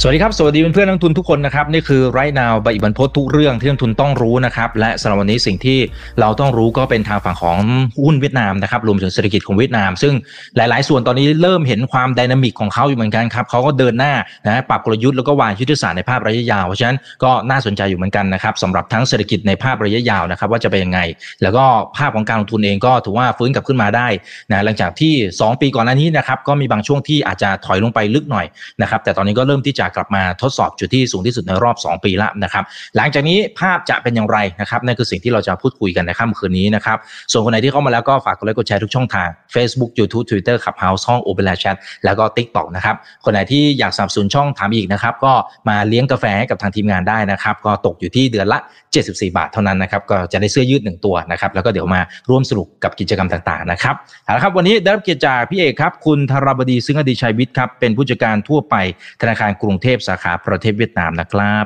สวัสดีครับ สวัสดีเพื่อนๆนักทุนทุกคนนะครับ นี่คือไรนาวใบอิบันพศทุกเรื่องที่นักทุนต้องรู้นะครับ และสำหรับวันนี้สิ่งที่เราต้องรู้ก็เป็นทางฝั่งของหุ้นเวียดนามนะครับรวมถึงเศรษฐกิจของเวียดนาม ซึ่งหลายๆ ส่วนตอนนี้เริ่มเห็นความดินามิกของเขาอยู่เหมือนกันครับเขาก็เดินหน้านะปรับกลยุทธ์แล้วก็วางยุทธศาสตร์ในภาพระยะยาวเพราะฉะนั้นก็น่าสนใจอยู่เหมือนกันนะครับสำหรับทั้งเศรษฐกิจในภาพระยะยาวนะครับว่าจะเป็นยังไง แล้วก็ภาพของการลงทุนเองก็ถือว่าฟื้นกลับขึ้นมาได้นะหลังจากที่ 2 ปีก่อนหน้านี้นะครับก็มีบางช่วงที่อาจจะถอยลงไปลึกหน่อยนะครับแต่ตอนนี้ก็เริ่มที่จะกลับมาทดสอบจุดที่สูงที่สุดในรอบ 2 ปีละนะครับหลังจากนี้ภาพจะเป็นอย่างไรนะครับนั่นคือสิ่งที่เราจะพูดคุยกันในค่ำคืนนี้นะครับส่วนคนไหนที่เข้ามาแล้วก็ฝากกดไลค์กดแชร์ทุกช่องทาง Facebook YouTube Twitter Clubhouse ห้อง Open Chat แล้วก็ TikTok นะครับคนไหนที่อยากสนับสนุนช่องถามอีกนะครับก็มาเลี้ยงกาแฟให้กับทางทีมงานได้นะครับก็ตกอยู่ที่เดือนละ 74 บาทเท่านั้นนะครับก็จะได้เสื้อยืดหนึ่งตัวนะครับแล้วก็เดี๋ยวมาร่วมสนุกกับกิจกรรมต่างๆนะครับเอาละครับวันนี้ได้รับเกียรติจากพี่เอกครับคุณธารบดีซึ่งอดีชัยวิทย์ครับเป็นผู้จัดการทั่วไปธนาคารกรุงเทพสาขาประเทศเวียดนามนะครับ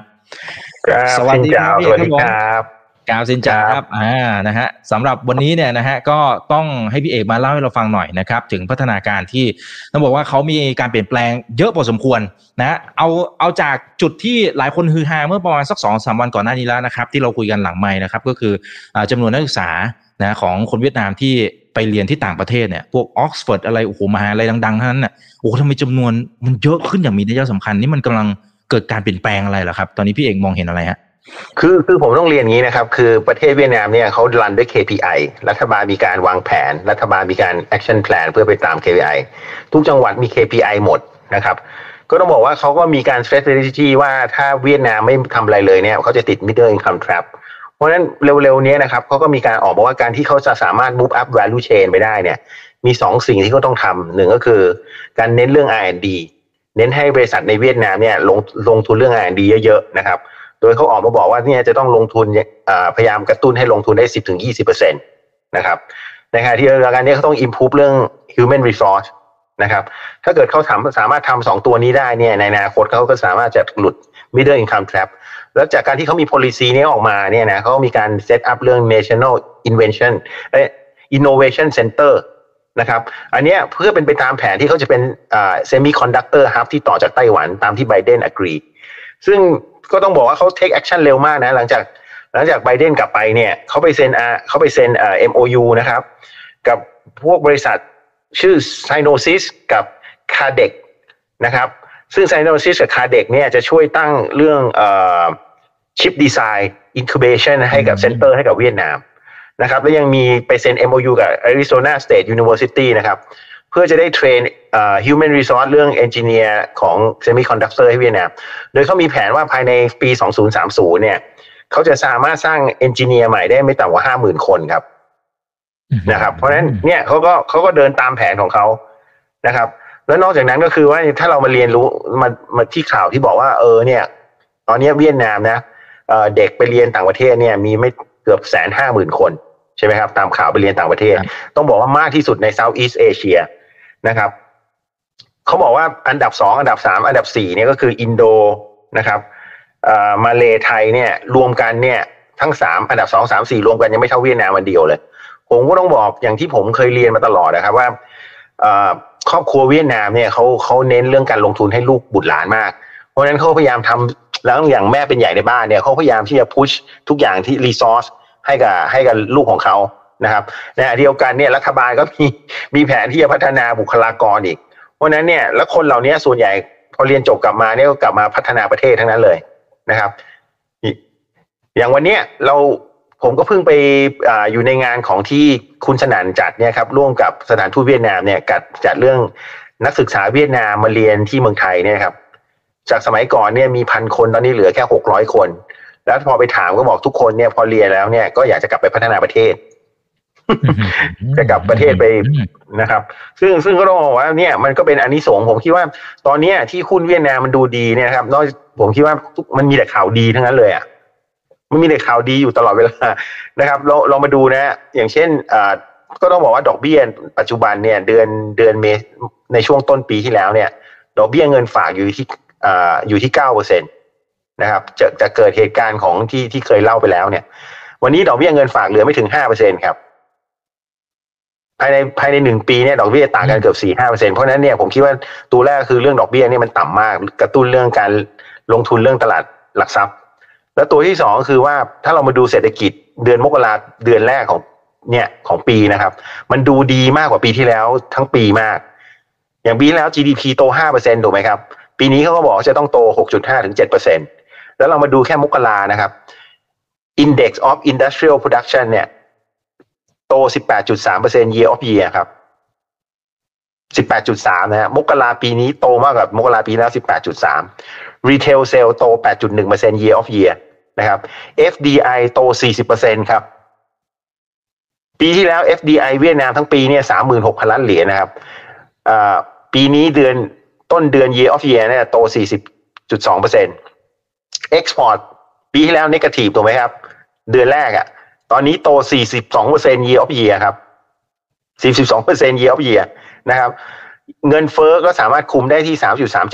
ครับสวัสดีครับสวัสดีครับกาวซินจาครับอ่านะฮะสำหรับวันนี้เนี่ยนะฮะก็ต้องให้พี่เอกมาเล่าให้เราฟังหน่อยนะครับ ถึงพัฒนาการที่ต้องบอกว่าเขามีการเปลี่ยนแปลงเยอะพอสมควรนะเอาเอาจากจุดที่หลายคนฮือฮาเมื่อประมาณสักสองสามวันก่อนหน้านี้แล้วนะครับ ที่เราคุยกันหลังไม้นะครับ ก็คืออ่าจำนวนนักศึกษานะของคนเวียดนามที่ ไปเรียนที่ต่างประเทศเนี่ยพวกออกซฟอร์ดอะไรโอ้โหมหาอะไรดังๆทั้งนั้นน่ะโอ้โหทำไมจำนวนมันเยอะขึ้นอย่างมีนัยสำคัญนี่มันกำลังเกิดการเปลี่ยนแปลงอะไรเหรอครับ ตอนนี้พี่เอกมองเห็นอะไรฮะคือคือผมต้องเรียนงี้นะครับ คือประเทศเวียดนามเนี่ยเขารันด้วย KPI รัฐบาลมีการวางแผน รัฐบาลมีการ action plan เพื่อไปตาม KPI ทุกจังหวัดมี KPI หมดนะครับ ก็ต้องบอกว่าเขาก็มีการ strategy ว่าถ้าเวียดนามไม่ทำอะไรเลยเนี่ยเขาจะติด middle income trap เพราะฉะนั้นเร็วๆนี้นะครับเขาก็มีการออกมาว่าการที่เขาจะสามารถ move up value chain ไปได้เนี่ย มีสองสิ่งที่เขาต้องทำหนึ่งก็คือการเน้นเรื่อง R&D เน้นให้บริษัทในเวียดนามเนี่ยลงลงทุนเรื่อง R&D เยอะๆนะครับ โดยเขาออกมาบอกว่าเนี่ยจะต้องลงทุนพยายามกระตุ้นให้ลงทุนได้ 10ถึง20%นะครับในขณะที่เรื่องการนี้เขาต้อง improve เรื่อง human resource นะครับ ถ้าเกิดเขาทำสามารถทำสองตัวนี้ได้เนี่ยในอนาคตเขาก็สามารถจะหลุด middle income trap แล้วจากการที่เขามี policy นี้ออกมาเนี่ยนะเขามีการ set up เรื่อง national invention innovation center นะครับอันนี้เพื่อเป็นไปตามแผนที่เขาจะเป็น semiconductor hub ที่ต่อจากไต้หวันตามที่ไบเดน agree ซึ่งก็ต้องบอกว่าเขา take action เร็วมากนะ หลังจากหลังจากไบเดนกลับไปเนี่ยเขาไปเซ็นอ่าเขาไปเซ็นอ่า MOU นะครับ กับพวกบริษัท ชื่อ Synosis กับ Cadec นะครับ ซึ่ง Synosis กับ Cadec เนี่ยจะช่วยตั้งเรื่องเอ่อ chip design incubation ให้กับ center ให้กับเวียดนามนะครับแล้วยังมีไปเซ็น MOU กับ Arizona State University นะครับ เพื่อจะได้เทรน human resource เรื่อง engineer ของ semiconductor ให้เวียดนาม โดยเขามีแผนว่าภายในปี 2030 เนี่ยเขาจะสามารถสร้าง engineer ใหม่ได้ไม่ต่ำกว่า 50,000 คนครับ นะครับ เพราะฉะนั้นเนี่ยเขาก็เขาก็เดินตามแผนของเขานะครับ แล้วนอกจากนั้นก็คือว่าถ้าเรามาเรียนรู้มามาที่ข่าวที่บอกว่าเออเนี่ย ตอนนี้เวียดนามนะเด็กไปเรียนต่างประเทศเนี่ยมีไม่เกือบแสนห้าหมื่นคนใช่ไหมครับตามข่าวไปเรียนต่างประเทศ ต้องบอกว่ามากที่สุดใน Southeast Asia นะครับเขาบอกว่าอันดับสองอันดับสามอันดับสี่เนี่ยก็คืออินโดนะครับมาเลไทยเนี่ยรวมกันเนี่ยทั้งสามอันดับสองสามสี่รวมกันยังไม่เท่าเวียดนามมันเดียวเลย ผมก็ต้องบอกอย่างที่ผมเคยเรียนมาตลอดนะครับว่าครอบครัวเวียดนามเนี่ยเขาเขาเน้นเรื่องการลงทุนให้ลูกบุตรหลานมาก เพราะฉะนั้นเขาพยายามทำแล้วอย่างแม่เป็นใหญ่ในบ้านเนี่ยเขาพยายามที่จะพุชทุกอย่างที่รีซอสให้กับให้กับลูกของเขานะครับในเดียวกันเนี่ยรัฐบาลก็มีมีแผนที่จะพัฒนาบุคลากรอีก เพราะนั้นเนี่ยแล้วคนเหล่านี้ส่วนใหญ่พอเรียนจบกลับมาเนี่ยก็กลับมาพัฒนาประเทศทั้งนั้นเลยนะครับ อย่างวันเนี้ยเรา ผมก็เพิ่งไปออยู่ในงานของที่คุณสนันจัดเนี่ยครับร่วมกับสถานทูตเวียดนามเนี่ยกัดจัดเรื่องนักศึกษาเวียดนามมาเรียนที่เมืองไทยเนี่ยครับ จากสมัยก่อนเนี่ยมีพันคนตอนนี้เหลือแค่หกร้อยคน แล้วพอไปถามก็บอกทุกคนเนี่ยพอเรียนแล้วเนี่ยก็อยากจะกลับไปพัฒนาประเทศจะกลับประเทศไปนะครับ ซึ่งซึ่งก็ต้องบอกว่าเนี่ยมันก็เป็นอันนี้สงผมคิดว่า ตอนเนี้ยที่คุณเวียดนามมันดูดีเนี่ยครับนอกผมคิดว่ามันมีแต่ข่าวดีทั้งนั้นเลยอะ มันมีแต่ข่าวดีอยู่ตลอดเวลานะครับเราเรามาดูนะ อย่างเช่นอ่าก็ต้องบอกว่าดอกเบี้ยปัจจุบันเนี่ยเดือนเดือนเมษในช่วงต้นปีที่แล้วเนี่ย ดอกเบี้ยเงินฝากอยู่ที่อ่าอยู่ที่เก้าเปอร์เซ็นตนะครับจะจะเกิดเหตุการณ์ของที่ที่เคยเล่าไปแล้วเนี่ย วันนี้ดอกเบี้ยเงินฝากเหลือไม่ถึงห้าเปอร์เซ็นครับภายในภายในหนึ่งปีเนี่ยดอกเบี้ยต่างกันเกือบสี่ห้าเปอร์เซ็นเพราะฉะนั้นเนี่ยผมคิดว่าตัวแรกคือเรื่องดอกเบี้ยเนี่ยมันต่ำมาก กระตุ้นเรื่องการลงทุนเรื่องตลาดหลักทรัพย์ แล้วตัวที่สองคือว่าถ้าเรามาดูเศรษฐกิจเดือนมกราเดือนแรกของเนี่ยของปีนะครับ มันดูดีมากกว่าปีที่แล้วทั้งปีมาก อย่างปีแล้ว GDP โตห้าเปอร์เซ็นถูกไหมครับ ปีนี้เขาก็บอกจะต้องโตหกจุดห้าถึงเจ็ดเปอร์เซ็นแล้วเรามาดูแค่มกรานะครับ Index of Industrial Production เนี่ย โต18.3% year of year ครับ18.3นะฮะมกราปีนี้โตมากกว่ามกราปีแล้ว18.3 Retail Sale โต 8.1% year of year นะครับ FDI โต 40%ครับปีที่แล้ว FDI เวียดนามทั้งปีเนี่ย36,000ล้านเหรียญนะครับปีนี้เดือนต้นเดือน year of year เนี่ยโต 40.2% Export ปีที่แล้ว negative ถูกไหมครับ เดือนแรกอะ่ะ ตอนนี้โต 42% year of year ครับ 42% year of year นะครับ เงินเฟอ้อก็สามารถคุมได้ที่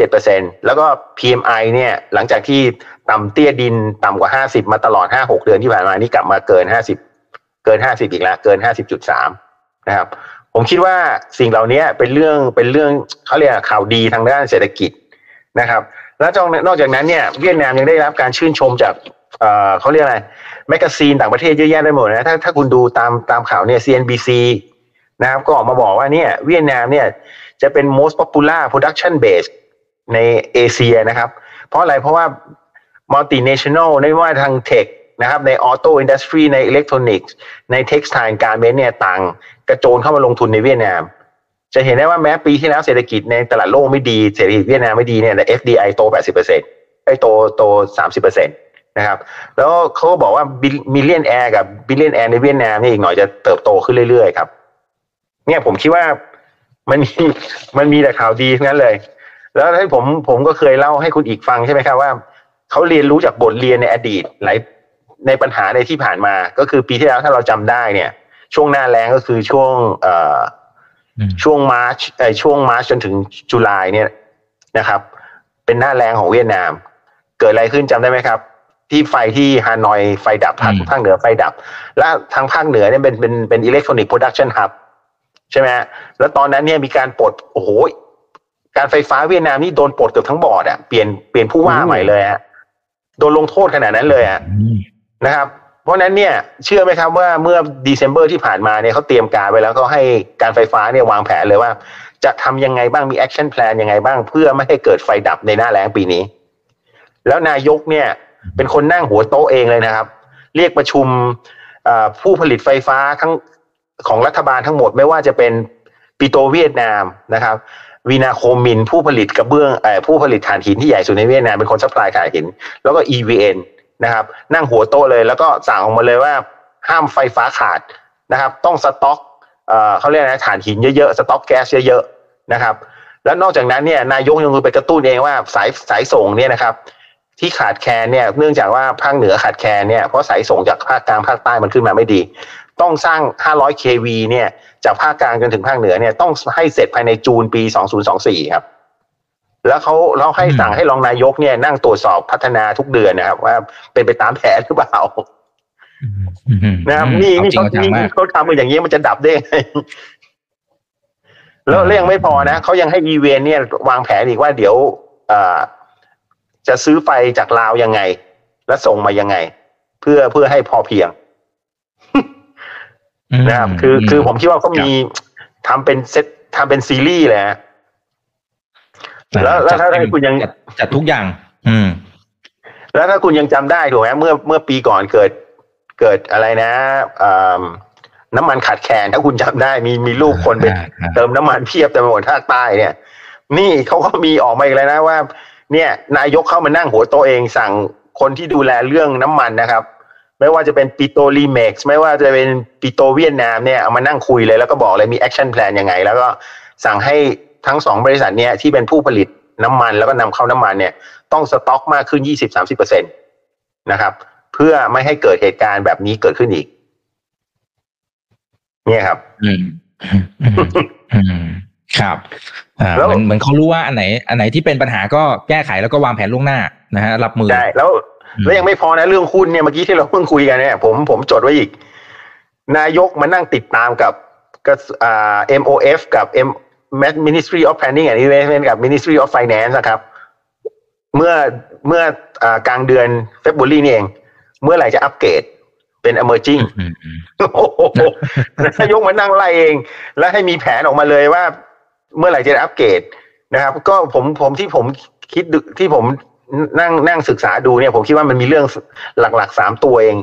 3.37%แล้วก็ PMI เนี่ยหลังจากที่ต่ำเตี้ยดินต่ำกว่า 50 มาตลอด 5-6 เดือนที่ผ่านมานี่กลับมาเกิน 50 เกิน 50 อีกแล้วเกิน 50.3 นะครับ ผมคิดว่าสิ่งเหล่านี้เป็นเรื่องเป็นเรื่องเขาเรียกข่าวดีทางด้านเศรษฐกิจนะครับ แล้วนอกจากนั้นเนี่ยเวียดนามยังได้รับการชื่นชมจากเขาเรียกอะไรแมกกาซีนต่างประเทศเยอะแยะไปหมดนะถ้าถ้าคุณดูตามตามข่าวเนี่ย CNBC นะครับก็ออกมาบอกว่าเนี่ยเวียดนามเนี่ย จะเป็น most popular production base ในเอเชียนะครับ เพราะอะไรเพราะว่า multinational ไม่ว่าทาง tech นะครับใน auto industry ในอิเล็กทรอนิกส์ใน textile garment เนี่ยต่างกระโจนเข้ามาลงทุนในเวียดนาม จะเห็นได้ว่าแม้ปีที่แล้วเศรษฐกิจในตลาดโลกไม่ดีเศรษฐกิจเวียดนามไม่ดีเนี่ยแต่ FDI โต 80%ไอ้โตโต 30%นะครับแล้วเขาบอกว่า millionaire กับ billionaire ในเวียดนามนี่อีกหน่อยจะเติบโตขึ้นเรื่อยๆครับเนี่ยผมคิดว่า มันมีมันมีแต่ข่าวดีทั้งนั้นเลย แล้วให้ผมผมก็เคยเล่าให้คุณอีกฟังใช่ไหมครับว่าเขาเรียนรู้จากบทเรียนในอดีตหลายในปัญหาในที่ผ่านมา ก็คือปีที่แล้วถ้าเราจำได้เนี่ย ช่วงหน้าแรงก็คือช่วงเอ่อช่วงมาร์ชไอช่วงมาร์ชจนถึงจุลายเนี่ยนะครับ เป็นหน้าแรงของเวียดนาม เกิดอะไรขึ้นจำได้ไหมครับ ที่ไฟที่ฮานอยไฟดับภาคภาคเหนือไฟดับ และทางภาคเหนือเนี่ยเป็นเป็นเป็น electronics production hub ใช่ไหมแล้วตอนนั้นเนี่ยมีการปลดโอ้โหการไฟฟ้าเวียดนามนี่โดนปลดเกือบทั้งบอร์ดอะเปลี่ยนเปลี่ยนผู้ว่าใหม่เลยฮะโดนลงโทษขนาดนั้นเลยอะนะครับ เพราะนั้นเนี่ย เชื่อไหมครับว่าเมื่อเดซ ember ที่ผ่านมาเนี่ยเขาเตรียมการไว้แล้วก็ให้การไฟฟ้าเนี่ยวางแผนเลยว่า จะทำยังไงบ้างมี action plan ยังไงบ้างเพื่อไม่ให้เกิดไฟดับในหน้าแล้งปีนี้ แล้วนายกเนี่ย เป็นคนนั่งหัวโต๊ะเองเลยนะครับ เรียกประชุมผู้ผลิตไฟฟ้าทั้ง ของรัฐบาลทั้งหมดไม่ว่าจะเป็นปิโตเวียดนามนะครับวีนาโคมินผู้ผลิตกระเบื้องผู้ผลิตถ่านหินที่ใหญ่สุดในเวียดนามเป็นคน supply ถ่านหิน แล้วก็ EVN นะครับ นั่งหัวโต๊ะเลยแล้วก็สั่งออกมาเลยว่าห้ามไฟฟ้าขาดนะครับ ต้องสต็อกเขาเรียกนะถ่านหินเยอะๆสต็อกแก๊สเยอะๆนะครับ แล้วนอกจากนั้นเนี่ยนายกยังไปกระตุ้นเองว่าสายสายส่งเนี่ยนะครับ ที่ขาดแคลนเนี่ยเนื่องจากว่าภาคเหนือขาดแคลนเนี่ยเพราะสายส่งจากภาคกลางภาคใต้มันขึ้นมาไม่ดี ต้องสร้าง 500 kV เนี่ยจากภาคกลางจนถึงภาคเหนือเนี่ยต้องให้เสร็จภายในจูนปี 2024 ครับ แล้วเขาเราให้สั่งให้รองนายกเนี่ยนั่งตรวจสอบพัฒนาทุกเดือนนะครับว่าเป็นไปตามแผนหรือเปล่านะครับนี่นี่เขานี่เขาทำมาอย่างนี้มันจะดับได้ไงแล้วเรื่องไม่พอนะเขายังให้อีเวนเนี่ย วางแผนอีกว่าเดี๋ยวจะซื้อไฟจากลาวยังไง และส่งมายังไง เพื่อเพื่อให้พอเพียง นะครับคือคือผมคิดว่าเขามีทำเป็นเซตทำเป็นซีรีส์เลยฮะแล้วแล้วถ้าคุณยังจัดทุกอย่าง อืม แล้วถ้าคุณยังจำได้ถูกไหมเมื่อเมื่อปีก่อนเกิดเกิดอะไรนะน้ำมันขาดแคลนถ้าคุณจำได้มีมีรูปคนไปเติมน้ำมันเพียบแต่หมดภาคใต้เนี่ย นี่เขาก็มีออกมาอีกแล้วนะว่า เนี่ย นายกเข้ามานั่งหัวโต๊ะเองสั่งคนที่ดูแลเรื่องน้ำมันนะครับ ไม่ว่าจะเป็นปิโตรลิเม็กซ์ไม่ว่าจะเป็นปิโตเวียดนามเนี่ยเอามานั่งคุยเลยแล้วก็บอกเลยมี action plan ยังไง แล้วก็สั่งให้ทั้งสองบริษัทเนี่ยที่เป็นผู้ผลิตน้ำมันแล้วก็นำเข้าน้ำมันเนี่ยต้องสต็อกมากขึ้นยี่สิบสามสิบเปอร์เซ็นต์นะครับ เพื่อไม่ให้เกิดเหตุการณ์แบบนี้เกิดขึ้นอีก เนี่ยครับอืมอืมครับอ่าเหมือนเหมือนเขารู้ว่าอันไหน อันไหนที่เป็นปัญหาก็แก้ไขแล้วก็วางแผนล่วงหน้านะฮะรับมือใช่แล้ว แล้วยังไม่พอนะเรื่องหุ้นเนี่ยเมื่อกี้ที่เราเพิ่งคุยกันเนี่ยผมผมจดไว้อีก นายกมานั่งติดตามกับก็อ่า MOF กับ M Ministry of Planning and Investment กับ Ministry of Finance นะครับ เมื่อเมื่ออ่ากลางเดือนเฟบรุรีนี่เอง เมื่อไหร่จะอัปเกรดเป็น emerging อืมอืมโอ้โหนายกมานั่งไล่เอง แล้วให้มีแผนออกมาเลยว่า เมื่อไหร่จะอัปเกรดนะครับ ก็ผมผมที่ผมคิดดูที่ผม นั่งนั่งศึกษาดูเนี่ย ผมคิดว่ามันมีเรื่องหลักๆสามตัวเอง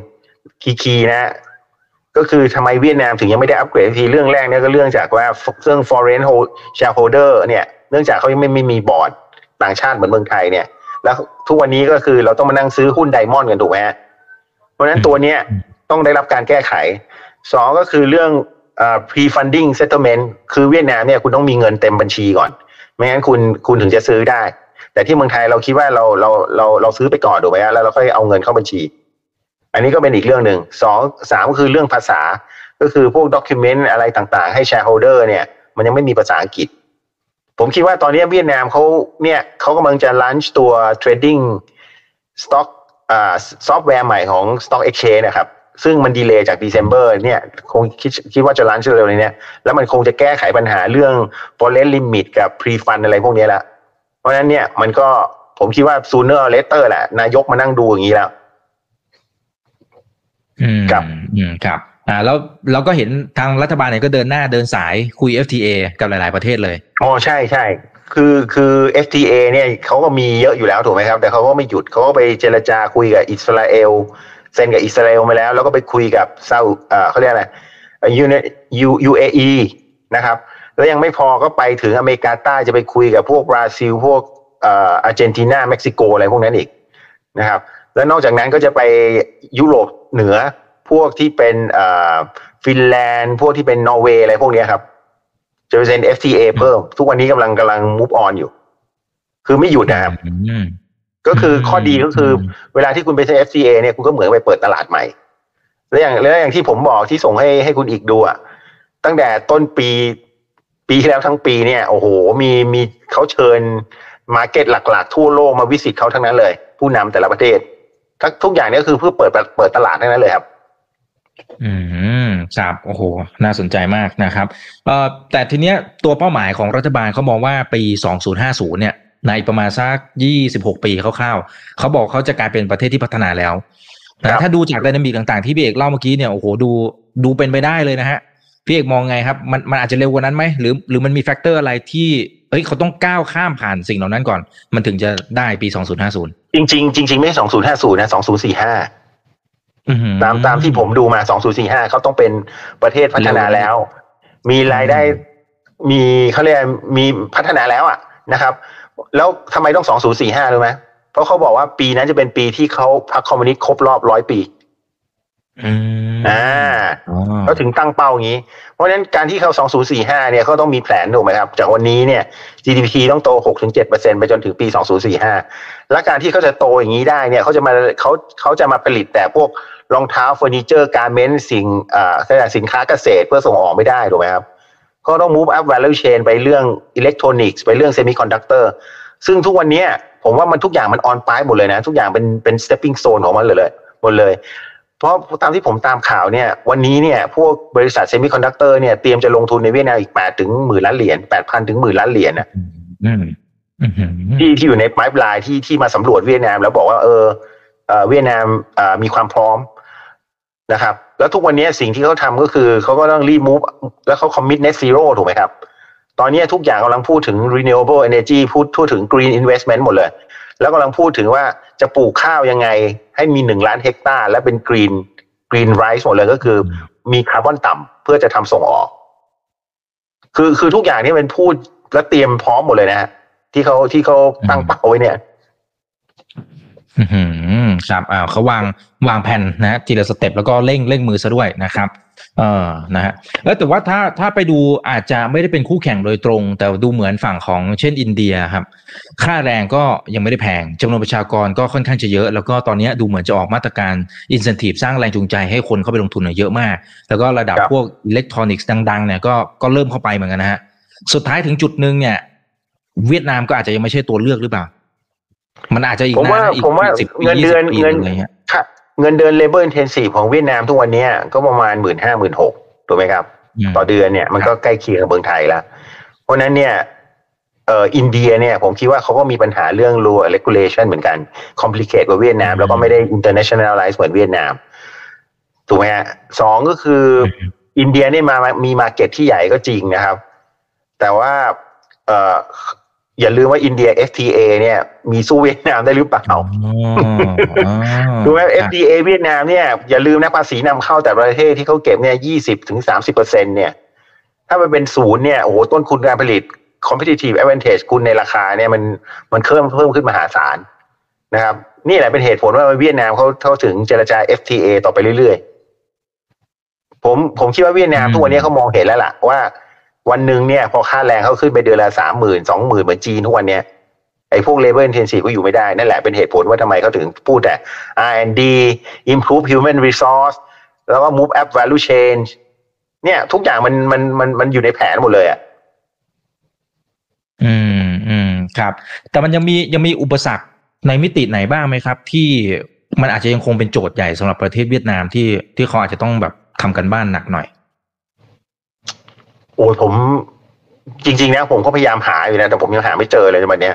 คีย์ๆนะ ก็คือทำไมเวียดนามถึงยังไม่ได้อัปเกรดสักทีเรื่องแรกเนี่ยก็เรื่องจากว่าเรื่อง foreign hold shareholder เนี่ยเนื่องจากเขายังไม่ไม่มีบอร์ดต่างชาติเหมือนเมืองไทยเนี่ย แล้วทุกวันนี้ก็คือเราต้องมานั่งซื้อหุ้นไดมอนด์กันถูกไหมฮะเพราะฉะนั้นตัวเนี้ยต้องได้รับการแก้ไขสองก็คือเรื่องเอ่อ pre-funding settlement คือเวียดนามเนี่ยคุณต้องมีเงินเต็มบัญชีก่อน ไม่งั้นคุณคุณถึงจะซื้อได้ แต่ที่เมืองไทยเราคิดว่าเราเราเราเราซื้อไปก่อนถูกไหมฮะแล้วเราค่อยเอาเงินเข้าบัญชี อันนี้ก็เป็นอีกเรื่องหนึ่งสองสามก็คือเรื่องภาษา ก็คือพวกด็อกิเมนต์อะไรต่างๆ ให้ shareholder เนี่ย มันยังไม่มีภาษาอังกฤษ ผมคิดว่าตอนนี้เวียดนามเขาเนี่ยเขากำลังจะ launch ตัว trading stock อ่าซอฟต์แวร์ใหม่ของ stock exchange นะครับซึ่งมันดีเลย์จาก December เนี่ยคงคิดคิดว่าจะ launch เร็วๆนี้เนี่ยแล้วมันคงจะแก้ไขปัญหาเรื่อง foreign limit กับ pre fund อะไรพวกนี้ละ เพราะฉะนั้นเนี่ยมันก็ผมคิดว่า sooner or later แหละ นายกมานั่งดูอย่างนี้แล้วอืมครับอืมครับ อ่า แล้วเราก็เห็นทางรัฐบาลเนี่ยก็เดินหน้าเดินสายคุย FTA กับหลาย ๆ ประเทศเลยอ๋อใช่ใช่คือคือ FTA เนี่ยเขาก็มีเยอะอยู่แล้วถูกไหมครับ แต่เขาก็ไม่หยุดเขาก็ไปเจรจาคุยกับอิสราเอลเซ็นกับอิสราเอลมาแล้ว แล้วก็ไปคุยกับซาอุอ่าเขาเรียกอะไรยูเนยู UAE นะครับ แล้วยังไม่พอก็ไปถึงอเมริกาใต้จะไปคุยกับพวกบราซิลพวกเอ่ออาร์เจนตินาเม็กซิโกอะไรพวกนั้นอีกนะครับ แล้วนอกจากนั้นก็จะไปยุโรปเหนือพวกที่เป็นเอ่อฟินแลนด์พวกที่เป็นนอร์เวย์อะไรพวกเนี้ยครับจะไปเซ็น FTA เพิ่ม ทุกวันนี้กำลังกำลัง move on อยู่ คือไม่หยุดนะครับอืมก็คือข้อดีก็คืออเวลาที่คุณไปเซ็น FTA เนี่ยคุณก็เหมือนไปเปิดตลาดใหม่ แล้วอย่างแล้วอย่างที่ผมบอกที่ส่งให้ให้คุณอีกดูอะตั้งแต่ต้นปี ปีที่แล้วทั้งปีเนี่ยโอ้โหมีมีเขาเชิญมาเก็ตหลัก ๆ ทั่วโลกมาวิสิตเขาทั้งนั้นเลย ผู้นำแต่ละประเทศทั้งทุกอย่างเนี่ยคือเพื่อเปิดเปิดตลาดทั้งนั้นเลยครับอืมครับโอ้โห น่าสนใจมากนะครับเอ่อแต่ทีเนี้ยตัวเป้าหมายของรัฐบาลเขามองว่าปี 2050 เนี่ย ในประมาณสัก 26 ปีคร่าวๆเขาบอกเขาจะกลายเป็นประเทศที่พัฒนาแล้วครันะบถ้าดูจากไดนามิกต่างๆที่พี่เอกเล่าเมื่อกี้เนี่ยโอ้โหดูดูเป็นไปได้เลยนะฮะ พี่เอกมองไงครับ มันมันอาจจะเร็วกว่านั้นไหมหรือ หรือมันมี factor อะไรที่เอ้ยเขาต้องก้าวข้ามผ่านสิ่งเหล่านั้นก่อน มันถึงจะได้ปี2050จริง ๆ จริง ๆ ไม่ใช่2050นะ2045อื้อหือตามตามที่ผมดูมา2045เขาต้องเป็นประเทศพัฒนาแล้ว มีรายได้มีเขาเรียกมีพัฒนาแล้วอะนะครับ แล้วทำไมต้อง2045รู้ไหมเพราะเขาบอกว่าปีนั้นจะเป็นปีที่เขาพรรคคอมมิวนิสต์ครบรอบร้อยปี อืมอ่าอ๋อเขาถึงตั้งเป้าอย่างนี้ เพราะฉะนั้นการที่เขา 2045 เนี่ยเขาต้องมีแผนถูกไหมครับ จากวันนี้เนี่ย GDP ต้องโต 6-7%ไปจนถึงปี 2045 และการที่เขาจะโตอย่างนี้ได้เนี่ยเขาจะมาเขาเขาจะมาผลิตแต่พวกรองเท้าเฟอร์นิเจอร์ garment สิ่งอ่าสินค้าเกษตรเพื่อส่งออกไม่ได้ถูกไหมครับ ก็ต้อง move up value chain ไปเรื่องอิเล็กทรอนิกส์ไปเรื่องเซมิคอนดักเตอร์ซึ่งทุกวันเนี้ยผมว่ามันทุกอย่างมัน on ไปหมดเลยนะ ทุกอย่างเป็นเป็น stepping stone ของมันเลยเลยหมดเลย เพราะตามที่ผมตามข่าวเนี่ยวันนี้เนี่ยพวกบริษัทเซมิคอนดักเตอร์เนี่ยเตรียมจะลงทุนในเวียดนามอีกแปดถึงหมื่นล้านเหรียญแปดพันถึงหมื่นล้านเหรียญนะอืมอืมอืมที่ที่อยู่ในไ i ป์ไลน์ที่ที่มาสำรวจเวียดนาม แล้วบอกว่าเออเอ่อเวียดนามเอ่อมีความพร้อมนะครับ แล้วทุกวันนี้สิ่งที่เขาทำก็คือเขาก็ต้องรีมูฟแล้วเขา commit net zero ถูกไหมครับ ตอนนี้ทุกอย่างกำลังพูดถึง renewable energy พูดพูดถึง green investment หมดเลย แล้วกำลังพูดถึงว่าจะปลูกข้าวยังไง ให้มีหนึ่งล้านเฮกตาร์และเป็น green green rice หมดเลยก็คือ มีคาร์บอนต่ำเพื่อจะทำส่งออก คือคือทุกอย่างนี่เป็นพูดและเตรียมพร้อมหมดเลยนะฮะที่เขาที่เขาตั้งเป้าไว้เนี่ยอื้อหือ ครับอ่าเขาวางวางแผนนะฮะทีละสเต็ปแล้วก็เร่งเร่งมือซะด้วยนะครับ เออนะฮะแล้วแต่ว่าถ้าถ้าไปดูอาจจะไม่ได้เป็นคู่แข่งโดยตรง แต่ดูเหมือนฝั่งของเช่นอินเดียครับ ค่าแรงก็ยังไม่ได้แพงจำนวนประชากรก็ค่อนข้างจะเยอะ แล้วก็ตอนนี้ดูเหมือนจะออกมาตรการอินเซนティブสร้างแรงจูงใจให้คนเข้าไปลงทุนเนี่ยเยอะมาก แล้วก็ระดับ ครับ พวกอิเล็กทรอนิกส์ดังๆเนี่ยก็ก็เริ่มเข้าไปเหมือนกันนะฮะสุดท้ายถึงจุดหนึ่งเนี่ย เวียดนามก็อาจจะยังไม่ใช่ตัวเลือกหรือเปล่า มันอาจจะอีกผมว่านะอีกผมว่าสิบปีเงินเดือน20ปีเงินอะไรเงี้ยค่ะเงินเดือน labor intensive ของเวียดนามทุกวันเนี้ยก็ประมาณหมื่นห้าหมื่นหกถูกไหมครับ ต่อเดือนเนี่ยมันก็ใกล้เคียงกับเมืองไทยแล้วเพราะนั้นเนี่ยเอ่ออินเดียเนี่ยผมคิดว่าเขาก็มีปัญหาเรื่อง law regulation เหมือนกัน complicate กว่าเวียดนาม แล้วก็ไม่ได้ internationalize เหมือนเวียดนาม ถูกไหมฮะสองก็คืออินเดียเนี่ยมามีมาเก็ตที่ใหญ่ก็จริงนะครับ แต่ว่าเอ่อ อย่าลืมว่าอินเดีย FTA เนี่ย มีสู้เวียดนามได้หรือเปล่าดูไหม FTA เวียดนามเนี่ยอย่าลืมนะภาษีนำเข้าแต่ประเทศที่เขาเก็บเนี่ยยี่สิบถึงสามสิบเปอร์เซ็นเนี่ย ถ้ามันเป็นศูนย์เนี่ยโอ้โหต้นทุนการผลิต competitive advantage คุณในราคาเนี่ยมันมันเพิ่มเพิ่มขึ้นมหาศาลนะครับ นี่แหละเป็นเหตุผลว่าเวียดนามเขาเขาถึงเจรจา FTA ต่อไปเรื่อยๆผมผมคิดว่าเวียดนามทุกวันนี้เขามองเห็นแล้วล่ะว่า วันหนึ่งเนี่ยพอค่าแรงเขาขึ้นไปเดือนละสามหมื่นสองหมื่นเหมือนจีนทุกวันเนี้ยไอ้พวก labor intensive ก็อยู่ไม่ได้ นั่นแหละเป็นเหตุผลว่าทำไมเขาถึงพูดแต่ R&D improve human resource แล้วก็ move up value change เนี่ย ทุกอย่างมันมันมันมันอยู่ในแผนหมดเลยอะอืมอืมครับ แต่มันยังมียังมีอุปสรรคในมิติไหนบ้างไหมครับ ที่มันอาจจะยังคงเป็นโจทย์ใหญ่สำหรับประเทศเวียดนามที่ที่เขาอาจจะต้องแบบทำกันบ้านหนักหน่อย โอ้ผมจริง ๆ นะ ผมก็พยายามหาอยู่นะ แต่ผมยังหาไม่เจอเลยในวันนี้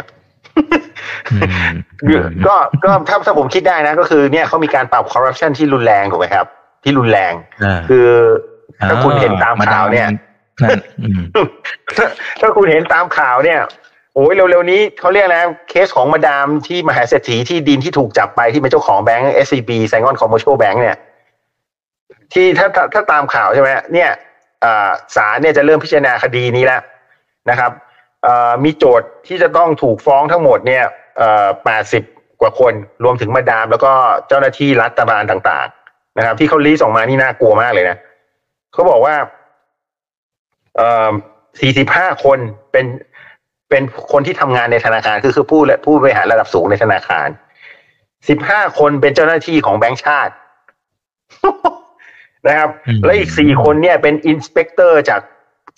ก็ก็ถ้าถ้าผมคิดได้นะ ก็คือเนี่ยเขามีการปราบคอร์รัปชันที่รุนแรงถูกไหมครับ ที่รุนแรง คือถ้าคุณเห็นตามข่าวเนี่ยถ้าคุณเห็นตามข่าวเนี่ยโอ้ยเร็วๆนี้เขาเรียกนะเคสของมาดามที่มหาเศรษฐีที่ดินที่ถูกจับไปที่เป็นเจ้าของแบงก์ SCB Saigon Commercial Bank เนี่ย ที่ถ้าถ้าตามข่าวใช่ไหมเนี่ย ศาลเนี่ยจะเริ่มพิจารณาคดีนี้แล้วนะครับมีโจทย์ที่จะต้องถูกฟ้องทั้งหมดเนี่ยแปดสิบกว่าคนรวมถึงมาดาม แล้วก็เจ้าหน้าที่รัฐบาลต่าง ๆ นะครับ ที่เขาลีส่งมานี่น่ากลัวมากเลยนะเขาบอกว่าสี่สิบห้าคนเป็นเป็นคนที่ทำงานในธนาคารคือคือผู้ผู้บริหารระดับสูงในธนาคารสิบห้าคนเป็นเจ้าหน้าที่ของแบงก์ชาติ นะครับ และอีกสี่คนเนี่ยเป็น inspector จาก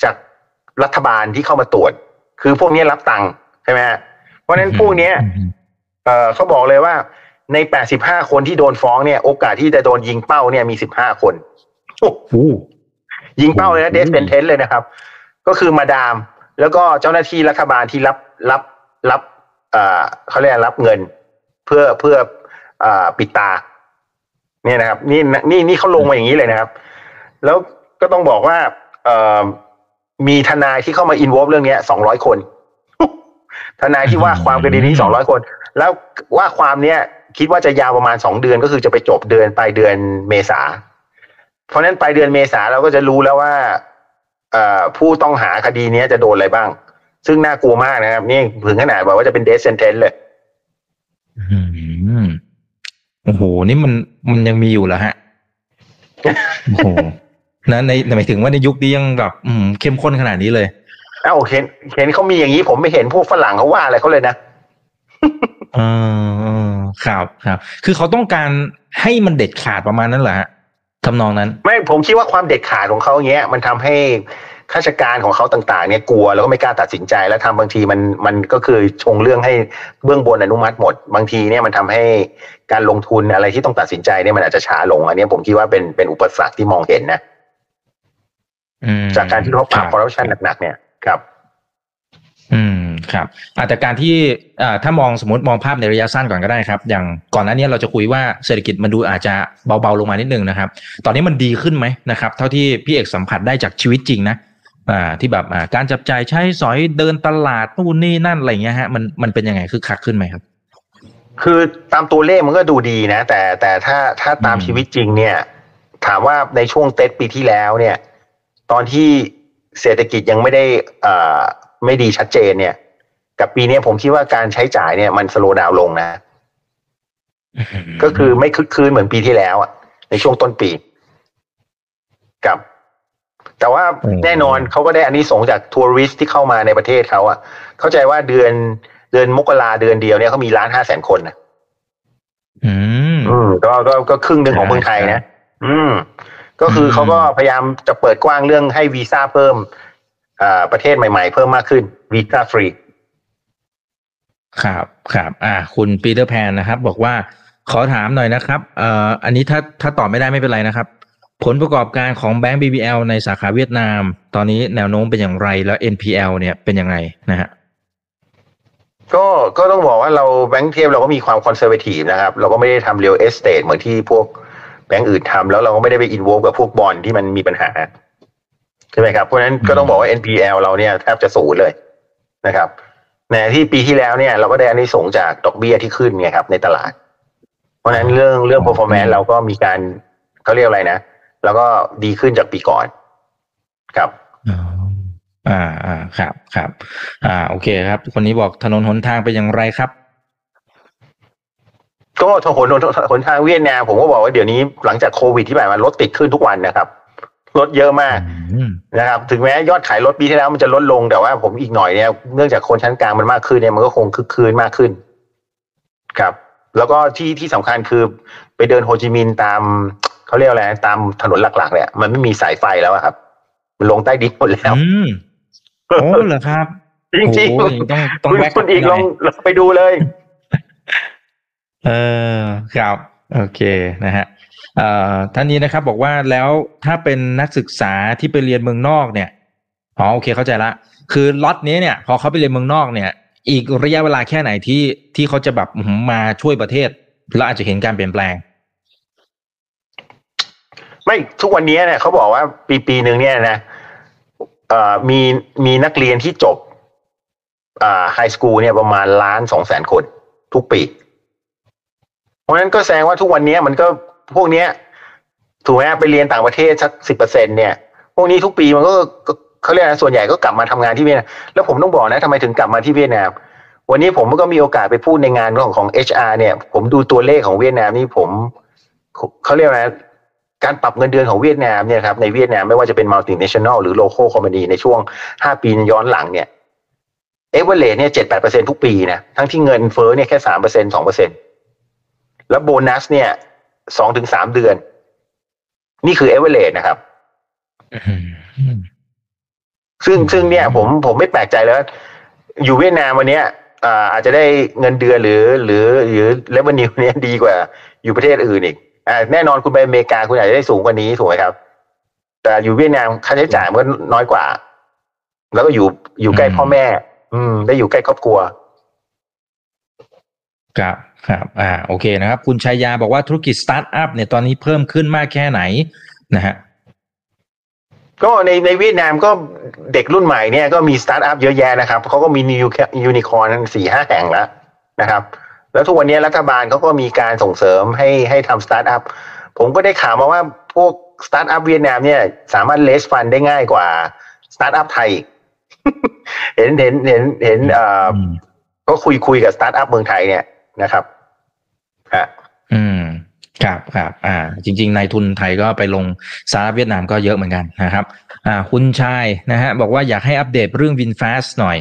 จากรัฐบาลที่เข้ามาตรวจ คือพวกนี้รับตังค์ใช่ไหมฮะเพราะฉะนั้นพวกนี้เออเขาบอกเลยว่าในแปดสิบห้าคนที่โดนฟ้องเนี่ย โอกาสที่จะโดนยิงเป้าเนี่ยมีสิบห้าคนยิงเป้าเลยนะ death sentence เลยนะครับ ก็คือมาดาม แล้วก็เจ้าหน้าที่รัฐบาลที่รับรับรับเอ่อเขาเรียกรับเงิน เพื่อเพื่ออ่ปิดตา เนี่ยนะครับนี่นี่นี่เขาลงมาอย่างนี้เลยนะครับ แล้วก็ต้องบอกว่า เอมีทนายที่เข้ามาอินวอล์เรื่องนี้สองร้อยคน ทนายที่ว่าความคดีนี้สองร้อยคน แล้วว่าความเนี้ยคิดว่าจะยาวประมาณสองเดือนก็คือจะไปจบเดือนปลายเดือนเมษา เพราะนั้นปลายเดือนเมษาเราก็จะรู้แล้วว่าเอ่อผู้ต้องหาคดีนี้จะโดนอะไรบ้าง ซึ่งน่ากลัวมากนะครับ นี่ถึงขนาดบอกว่าจะเป็นเดสเซนเทนเลย โอ้โห นี่มันมันยังมีอยู่เหรอฮะ โอ้โห นะในหมายถึงว่าในยุคนี้ยังแบบอืมเข้มข้นขนาดนี้เลยอ้าวเห็นเห็นเขามีอย่างนี้ผมไม่เห็นพวกฝรั่งเขาว่าอะไรเขาเลยนะอืมครับครับ คือเขาต้องการให้มันเด็ดขาดประมาณนั้นแหละทำนองนั้น ไม่ผมคิดว่าความเด็ดขาดของเขาเงี้ย มันทำให้ ข้าราชการของเขาต่างๆเนี่ยกลัวแล้วก็ไม่กล้าตัดสินใจแล้วทำบางทีมันมันก็คือชงเรื่องให้เบื้องบนอนุมัติหมด บางทีเนี่ยมันทำให้การลงทุนอะไรที่ต้องตัดสินใจเนี่ยมันอาจจะช้าลงอันนี้ผมคิดว่าเป็นเป็นอุปสรรคที่มองเห็นนะจากการที่เขาปราบคอร์รัปชันหนักๆเนี่ยครับ อืมครับอาแต่การที่ถ้ามองสมมติมองภาพในระยะสั้นก่อนก็ได้ครับ อย่างก่อนหน้านี้เราจะคุยว่าเศรษฐกิจมันดูอาจจะเบาๆลงมานิดนึงนะครับ ตอนนี้มันดีขึ้นไหมนะครับ เท่าที่พี่เอกสัมผัสได้จากชีวิตจริงนะ อ่าที่แบบอ่าการจับจ่ายใช้สอยเดินตลาดนู่นนี่นั่นอะไรเงี้ยฮะมันมันเป็นยังไงคือคักขึ้นไหมครับ คือตามตัวเลขมันก็ดูดีนะ แต่แต่ถ้าถ้าตามชีวิตจริงเนี่ย ถามว่าในช่วงเต็ตปีที่แล้วเนี่ย ตอนที่เศรษฐกิจยังไม่ได้อ่าไม่ดีชัดเจนเนี่ย กับปีนี้ผมคิดว่าการใช้จ่ายเนี่ยมันสโลว์ดาวลงนะ ก็คือไม่คึกคืนเหมือนปีที่แล้วอะในช่วงต้นปี กับ แต่ว่าแน่นอนเขาก็ได้อันนี้สงจากทัวริสที่เข้ามาในประเทศเขาอะเข้าใจว่าเดือนเดือนมกราเดือนเดียวเนี่ยเขามีล้านห้าแสนคนนะอืมอืมก็ก็ก็ครึ่งหนึ่งของเมืองไทยนะ อืม ก็คือเขาก็พยายามจะเปิดกว้างเรื่องให้วีซ่าเพิ่มอ่าประเทศใหม่ ๆ เพิ่มมากขึ้นวีซ่าฟรีครับครับอ่า คุณปีเตอร์แพนนะครับ บอกว่าขอถามหน่อยนะครับ เอ่ออันนี้ถ้าถ้าตอบไม่ได้ไม่เป็นไรนะครับ ผลประกอบการของแบงก์ BBL ในสาขาเวียดนาม ตอนนี้แนวโน้มเป็นอย่างไรแล้ว NPL เนี่ยเป็นยังไงนะฮะก็ก็ต้องบอกว่าเราแบงก์เทียบเราก็มีความ conservative นะครับ เราก็ไม่ได้ทำ real estate เหมือนที่พวกแบงก์อื่นทำแล้วเราก็ไม่ได้ไปอินโวกับพวกบอลที่มันมีปัญหาใช่ไหมครับ เพราะฉะนั้นก็ต้องบอกว่า NPL เราเนี่ยแทบจะศูนย์เลยนะครับในที่ปีที่แล้วเนี่ยเราก็ได้อันนี้สงส์จากดอกเบี้ยที่ขึ้นไงครับในตลาด เพราะฉะนั้นเรื่องเรื่อง performance เราก็มีการเขาเรียกอะไรนะ แล้วก็ดีขึ้นจากปีก่อนครับอ๋ออ่าอ่าครับครับ อ่า โอเคครับ คนนี้บอกถนนหนทางเป็นอย่างไรครับ ก็ถนนหนทางเวียดนามผมก็บอกว่าเดี๋ยวนี้หลังจากโควิดที่ผ่านมารถติดขึ้นทุกวันนะครับรถเยอะมากอืมนะครับ ถึงแม้ยอดขายรถปีที่แล้วมันจะลดลงแต่ว่าผมอีกหน่อยเนี่ยเนื่องจากคนชั้นกลางมันมากขึ้นเนี่ยมันก็คงคึกคืนมากขึ้น ครับ แล้วก็ที่ที่สำคัญคือไปเดินโฮจิมินห์ตาม เขาเรียกอะไรตามถนนหลัก ๆ เนี่ย มันไม่มีสายไฟแล้วอะครับ มันลงใต้ดินหมดแล้วอืมโอ้เหรอครับ จริงโอ้ยต้องต้องคุณแวะคุณอีกหลน่อยงลองไปดูเลย เออครับ โอเคนะฮะเอ่อท่านนี้นะครับบอกว่าแล้วถ้าเป็นนักศึกษาที่ไปเรียนเมืองนอกเนี่ยอ๋อโอเคเข้าใจละ คือล็อตนี้เนี่ย พอเขาไปเรียนเมืองนอกเนี่ย อีกระยะเวลาแค่ไหนที่ที่เขาจะแบบอื้อหือมาช่วยประเทศแล้วอาจจะเห็นการเปลี่ยนแปลง ไม่ทุกวันนี้เนี่ยเขาบอกว่าปีปีหนึ่งเนี่ยนะเอ่อมีมีนักเรียนที่จบอ่าไฮสคูลเนี่ยประมาณล้านสองแสนคน ทุกปี เพราะฉะนั้นก็แสดงว่าทุกวันนี้มันก็พวกเนี้ยถูกไหมไปเรียนต่างประเทศสักสิบเปอร์เซ็นเนี่ย พวกนี้ทุกปีมันก็เขาเรียกนะส่วนใหญ่ก็กลับมาทำงานที่เวียดนามแล้วผมต้องบอกนะทำไมถึงกลับมาที่เวียดนามวันนี้ผมก็มีโอกาสไปพูดในงานของของ HR เนี่ย ผมดูตัวเลขของเวียดนามนี่ผมเขาเรียกอะไร การปรับเงินเดือนของเวียดนามเนี่ยครับในเวียดนามไม่ว่าจะเป็น multinational หรือ local company ในช่วง 5 ปีย้อนหลังเนี่ยเอเวอเรเนี่ย7-8%ทุกปีนะทั้งที่เงินเฟ้อเนี่ยแค่3% 2%แล้วโบนัสเนี่ย2-3เดือน นี่คือเอเวอเรนะครับอืมซึ่งซึ่งเนี่ย ผมผมไม่แปลกใจแล้ว อยู่เวียดนามวันเนี้ยอ่าอาจจะได้เงินเดือนหรือ หรือหรือ revenue เนี่ยดีกว่าอยู่ประเทศอื่นอีกอ่า แน่นอนคุณไปอเมริกาคุณอาจจะได้สูงกว่านี้ถูกไหมครับ แต่อยู่เวียดนามค่าใช้จ่ายมันก็น้อยกว่า แล้วก็อยู่อยู่ใกล้พ่อแม่ อืม ได้อยู่ใกล้ครอบครัวครับครับ อ่า โอเคนะครับ คุณชัยยาบอกว่าธุรกิจสตาร์ทอัพเนี่ยตอนนี้เพิ่มขึ้นมากแค่ไหนนะฮะก็ในในเวียดนามก็เด็กรุ่นใหม่เนี่ยก็มีสตาร์ทอัพเยอะแยะนะครับเขาก็มี new ยูนิคอร์นสี่ห้าแห่งแล้วนะครับ แล้วทุกวันนี้รัฐบาลเขาก็มีการส่งเสริมให้ให้ทำสตาร์ทอัพผมก็ได้ข่าวมาว่าพวกสตาร์ทอัพเวียดนามเนี่ยสามารถ raise fund ได้ง่ายกว่าสตาร์ทอัพไทย เห็นเห็นเห็นเห็นเอ่ออมก็คุยคุยกับสตาร์ทอัพเมืองไทยเนี่ยนะครับฮะอืมครับครับอ่า จริงๆนายทุนไทยก็ไปลงสหรัฐเวียดนามก็เยอะเหมือนกันนะครับ อ่า คุณชายนะฮะบอกว่าอยากให้อัปเดตเรื่อง VinFast หน่อย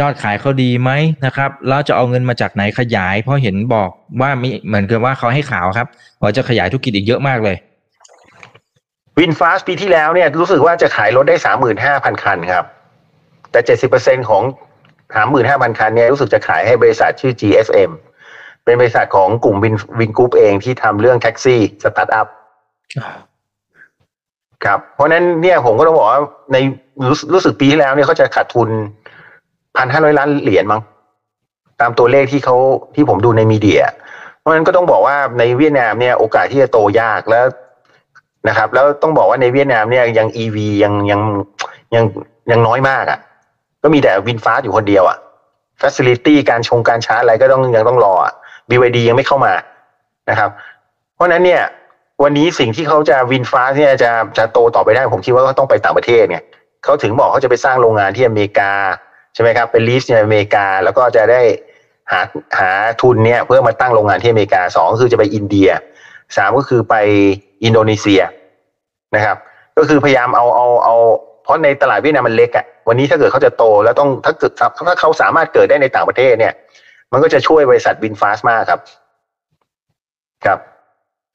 ยอดขายเขาดีไหมนะครับแล้วจะเอาเงินมาจากไหนขยาย เพราะเห็นบอกว่ามีเหมือนกับว่าเขาให้ข่าวครับว่าจะขยายธุรกิจอีกเยอะมากเลยวินฟาสปีที่แล้วเนี่ยรู้สึกว่าจะขายรถได้สามหมื่นห้าพันคันครับ แต่เจ็ดสิบเปอร์เซ็นของสามหมื่นห้าพันคันเนี่ยรู้สึกจะขายให้บริษัทชื่อ GSM เป็นบริษัทของกลุ่มวินวินกรุ๊ปเองที่ทำเรื่องแท็กซี่สตาร์ทอัพครับ เพราะฉะนั้นเนี่ยผมก็ต้องบอกว่าในรู้รู้สึกปีที่แล้วเนี่ยเขาจะขาดทุน พันห้าร้อยล้านเหรียญมั้งตามตัวเลขที่เขาที่ผมดูในมีเดีย เพราะฉะนั้นก็ต้องบอกว่าในเวียดนามเนี่ยโอกาสที่จะโตยากแล้วนะครับ แล้วต้องบอกว่าในเวียดนามเนี่ยยังอีวียังยังยังยังน้อยมากอะ่ะ ก็มีแต่วินฟ้าอยู่คนเดียวอะ่ะฟัซิลิตี้การชงการชาร์จอะไรก็ต้องยังต้องรออะ BYD ยังไม่เข้ามานะครับ เพราะฉะนั้นเนี่ยวันนี้สิ่งที่เขาจะวินฟ้าเนี่ยจะจะโตต่อไปได้ผมคิดว่าเขาต้องไปต่างประเทศไงเขาถึงบอกเขาจะไปสร้างโรงงานที่อเมริกา ใช่ไหมครับเป็นลีสในอเมริกา แล้วก็จะได้หาหาทุนเนี่ยเพื่อมาตั้งโรงงานที่อเมริกาสองก็คือจะไปอินเดียสามก็คือไปอินโดนีเซียนะครับ ก็คือพยายามเอาเอาเอาเพราะในตลาดเวียดนามมันเล็กอะ่ะวันนี้ถ้าเกิดเขาจะโตแล้วต้องถ้าเกิดถ้าเขาสามารถเกิดได้ในต่างประเทศเนี่ย มันก็จะช่วยบริษัทวินฟาสมากครับ ครับ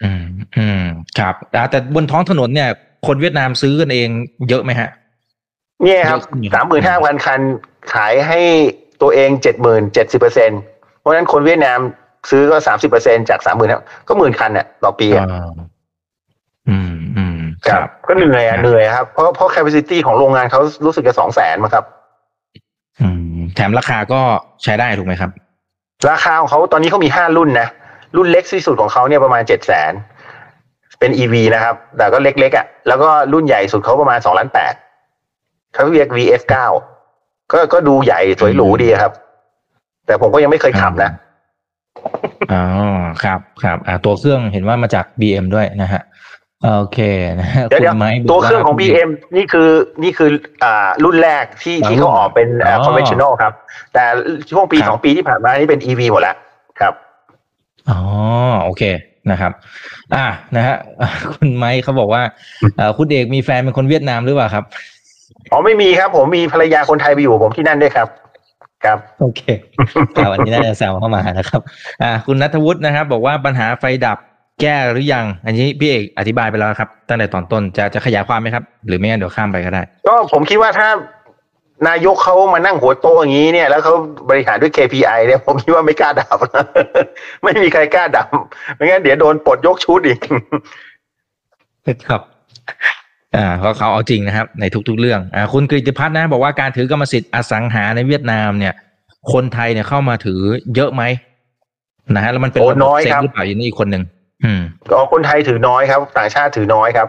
อืมอืมครับอ่าแต่บนท้องถนนเนี่ย คนเวียดนามซื้อกันเองเยอะไหมฮะเนี่ยครับเยอะขึ้นอยู่สามหมื่นห้าพันคัน ขายให้ตัวเองเจ็ดหมื่นเจ็ดสิบเปอร์เซ็นเพราะฉะนั้นคนเวียดนามซื้อก็สามสิบเปอร์เซ็นจากสามหมื่นก็หมื่นคันน่ะต่อปีอะอ่าอืมอืมครับ ก็เหนื่อยอะเหนื่อยครับเพราะเพราะ capacity ของโรงงานเขารู้สึกจะสองแสนมั้งครับ อืม แถมราคาก็ใช้ได้ถูกไหมครับ ราคาของเขาตอนนี้เขามีห้ารุ่นนะ รุ่นเล็กที่สุดของเขาเนี่ยประมาณเจ็ดแสนเป็น EV นะครับ แต่ก็เล็กๆอะแล้วก็รุ่นใหญ่สุดเขาประมาณสองล้านแปดเขาเรียก VF เก้า ก็ก็ดูใหญ่สวยหรูดีครับ แต่ผมก็ยังไม่เคยขับนะอ๋อครับครับอ่าตัวเครื่องเห็นว่ามาจาก BM ด้วยนะฮะโอเคนะฮะเดี๋ยวคุเดี๋ยวณไม้บกตัวเครื่องของว่า BM นี่คือนี่คืออ่ารุ่นแรกที่อ๋อที่เขาออกเป็นอ่าอ๋อ conventional ครับ แต่ช่วงปีครับสองปีที่ผ่านมานี่เป็น EV หมดแล้วครับอ๋อโอเคนะครับ อ่านะฮะคุณไม้เขาบอกว่าเอ่อคุณเอกมีแฟนเป็นคนเวียดนามหรือเปล่าครับ อ๋อไม่มีครับ ผมมีภรรยาคนไทยไปอยู่กับผมที่นั่นด้วยครับ ครับโอเคอ่าวันนี้น่าจะแซวเข้ามานะครับ อ่า คุณนัทวุฒินะครับ บอกว่าปัญหาไฟดับแก้หรือยัง อันนี้พี่เอกอธิบายไปแล้วครับ ตั้งแต่ตอนต้นจะจะขยายความไหมครับ หรือไม่งั้นเดี๋ยวข้ามไปก็ได้ ก็ผมคิดว่าถ้านายกเขามานั่งหัวโต๊ะอย่างนี้เนี่ย แล้วเขาบริหารด้วย KPI เนี่ยผมคิดว่าไม่กล้าดับ ไม่มีใครกล้าดับไม่งั้นเดี๋ยวโดนปลดยกชุดอีกครับ อ่าเขาเขาเอาจริงนะครับในทุก ๆ เรื่องอ่าคุณกฤติพัฒน์นะ บอกว่าการถือกรรมสิทธิ์อสังหาในเวียดนามเนี่ย คนไทยเนี่ยเข้ามาถือเยอะไหมนะฮะแล้วมันเป็นโอ้ระบบน้อยเซ็งครับหรือเปล่าอย่างนี้อีกคนหนึ่งอืมก็คนไทยถือน้อยครับ ต่างชาติถือน้อยครับ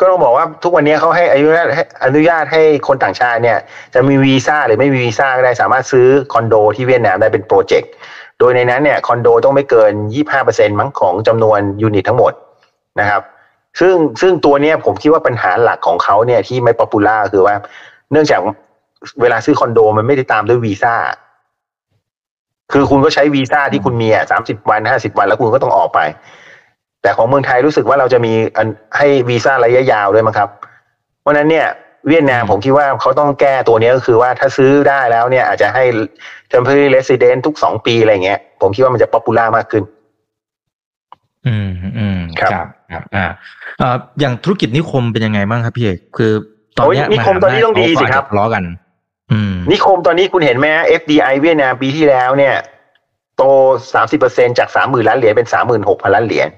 ก็ต้องบอกว่าทุกวันนี้เขาให้อนุญาตให้อนุญาตให้คนต่างชาติเนี่ย จะมีวีซ่าหรือไม่มีวีซ่าก็ได้สามารถซื้อคอนโดที่เวียดนามได้เป็นโปรเจกต์โดยในนั้นเนี่ยคอนโดต้องไม่เกิน 25%มั้งของจำนวนยูนิตทั้งหมดนะครับ ซึ่งซึ่งตัวเนี้ยผมคิดว่าปัญหาหลักของเขาเนี่ยที่ไม่ popular คือว่า เนื่องจากเวลาซื้อคอนโดมันไม่ได้ตามด้วยวีซ่า คือคุณก็ใช้วีซ่าที่คุณมีอะสามสิบวันห้าสิบวันแล้วคุณก็ต้องออกไป แต่ของเมืองไทยรู้สึกว่าเราจะมีอันให้วีซ่าระยะยาวด้วยมั้งครับ เพราะฉะนั้นเนี่ยเวียดนามผมคิดว่าเขาต้องแก้ตัวเนี้ยก็คือว่าถ้าซื้อได้แล้วเนี่ย อาจจะให้ temporary resident ทุกสองปีอะไรเงี้ย ผมคิดว่ามันจะป๊อปปูล่ามากขึ้น อืมอืมครับ ครับครับอ่าเอ่ออย่างธุรกิจนิคมเป็นยังไงบ้างครับพี่เอกคือ ตอนเนี้ยโอ้ยนิคมตอนนี้ต้องดีสิครับเขาก็อาจจะทะเลาะกันอืมนิคมตอนนี้คุณเห็นไหม FDI เวียดนามปีที่แล้วเนี่ย โต30%จาก30,000ล้านเหรียญเป็น36,000ล้านเหรียญ